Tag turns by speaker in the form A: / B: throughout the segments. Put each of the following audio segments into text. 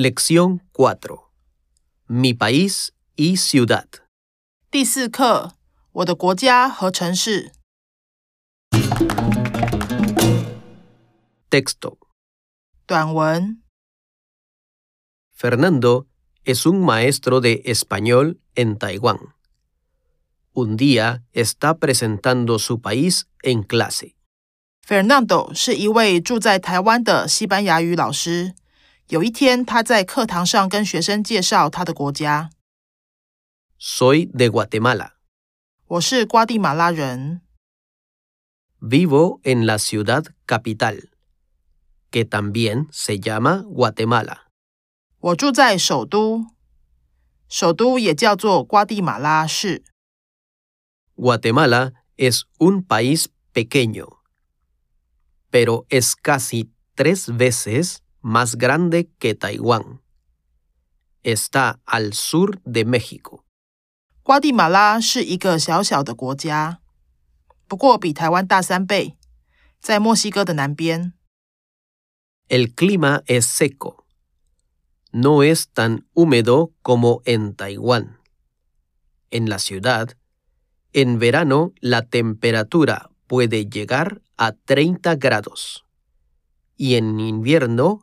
A: Lección 4. Mi país y ciudad.
B: 第四课，我的国家和城市。
A: Texto.
B: 短文：
A: Fernando es un maestro de español en Taiwán. Un día está presentando su país en clase.
B: Fernando 是一位住在台湾的西班牙语老师。 有一天，他在课堂上跟学生介绍他的国家。
A: Soy de Guatemala.
B: 我是瓜地马拉人
A: ，Vivo en la ciudad capital, que también se llama Guatemala.
B: 我住在首都，首都也叫做瓜地马拉市。
A: Guatemala es un país pequeño, pero es casi tres veces más grande que Taiwán. Está al sur de México.
B: 瓜地马拉是一个小小的国家，不过比台湾大三倍，在墨西哥的南边。
A: El clima es seco. No es tan húmedo como en Taiwán. En la ciudad, en verano la temperatura puede llegar a 30 grados y en invierno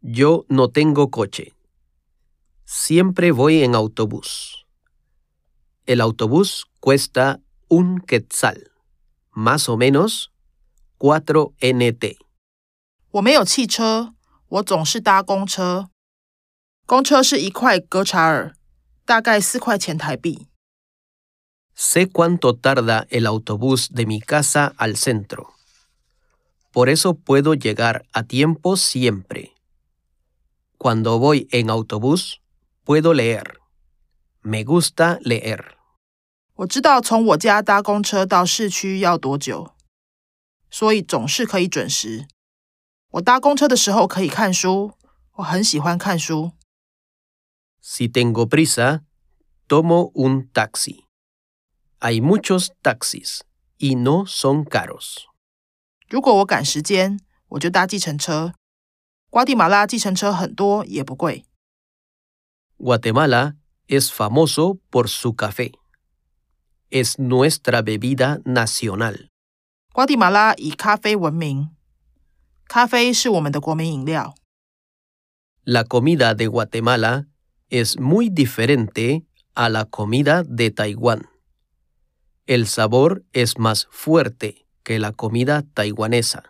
A: Yo no tengo coche. Siempre voy en autobús. El autobús cuesta un quetzal, más o menos 4 NT.
B: 我没有汽车，我总是搭公车。公车是一块格查尔，大概四块钱台币。
A: Sé cuánto tarda el autobús de mi casa al centro. Por eso puedo llegar a tiempo siempre. Cuando voy en autobús, puedo leer. Me gusta leer.
B: 我知道从我家搭公车到市区要多久，所以总是可以准时。我搭公车的时候可以看书，我很喜欢看书。
A: Si tengo prisa, tomo un taxi. Hay muchos taxis y no son caros.
B: 如果我赶时间，我就搭计程车。 瓜地马拉计程车很多，也不贵。
A: Guatemala es famoso por su café. Es nuestra bebida nacional.
B: 瓜地马拉以咖啡闻名，咖啡是我们的国民饮料。
A: La comida de Guatemala es muy diferente a la comida de Taiwán. El sabor es más fuerte que la comida taiwanesa.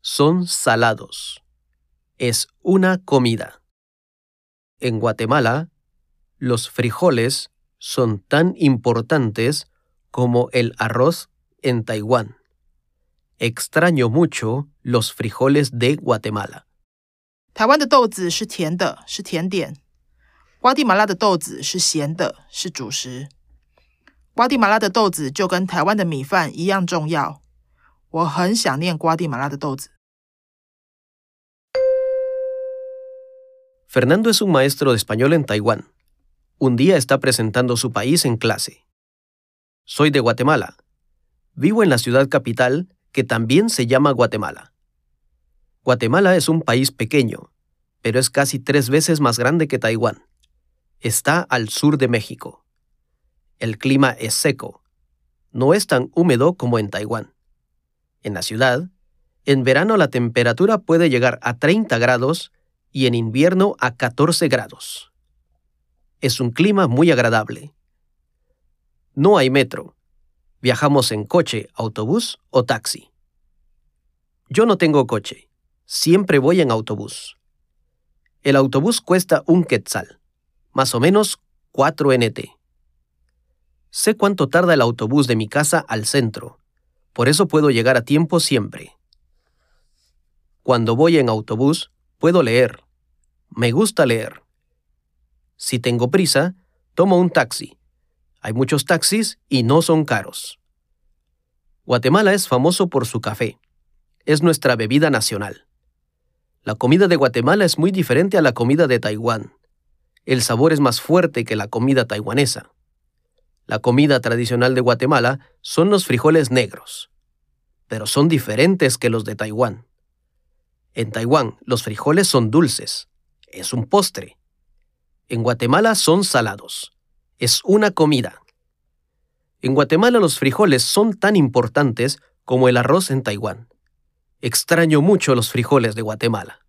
A: son salados. Es una comida. En Guatemala, los frijoles son tan importantes como el arroz en Taiwán. Extraño mucho los frijoles de Guatemala.
B: 台湾的豆子是甜的，是甜点；瓜地马拉的豆子是咸的，是主食。瓜地马拉的豆子就跟台湾的米饭一样重要。 我很想念瓜地马拉的豆子。
A: Fernando es un maestro de español en Taiwán. Un día está presentando su país en clase. Soy de Guatemala. Vivo en la ciudad capital que también se llama Guatemala. Guatemala es un país pequeño, pero es casi tres veces más grande que Taiwán. Está al sur de México. El clima es seco. No es tan húmedo como en Taiwán. En la ciudad, en verano la temperatura puede llegar a 30 grados y en invierno a 14 grados. Es un clima muy agradable. No hay metro. Viajamos en coche, autobús o taxi. Yo no tengo coche. Siempre voy en autobús. El autobús cuesta un quetzal, más o menos 4 NT. Sé cuánto tarda el autobús de mi casa al centro, por eso puedo llegar a tiempo siempre. Cuando voy en autobús, puedo leer. Me gusta leer. Si tengo prisa, tomo un taxi. Hay muchos taxis y no son caros. Guatemala es famoso por su café. Es nuestra bebida nacional. La comida de Guatemala es muy diferente a la comida de Taiwán. El sabor es más fuerte que la comida taiwanesa. La comida tradicional de Guatemala son los frijoles negros, pero son diferentes que los de Taiwán. En Taiwán los frijoles son dulces, es un postre. En Guatemala son salados, es una comida. En Guatemala los frijoles son tan importantes como el arroz en Taiwán. Extraño mucho los frijoles de Guatemala.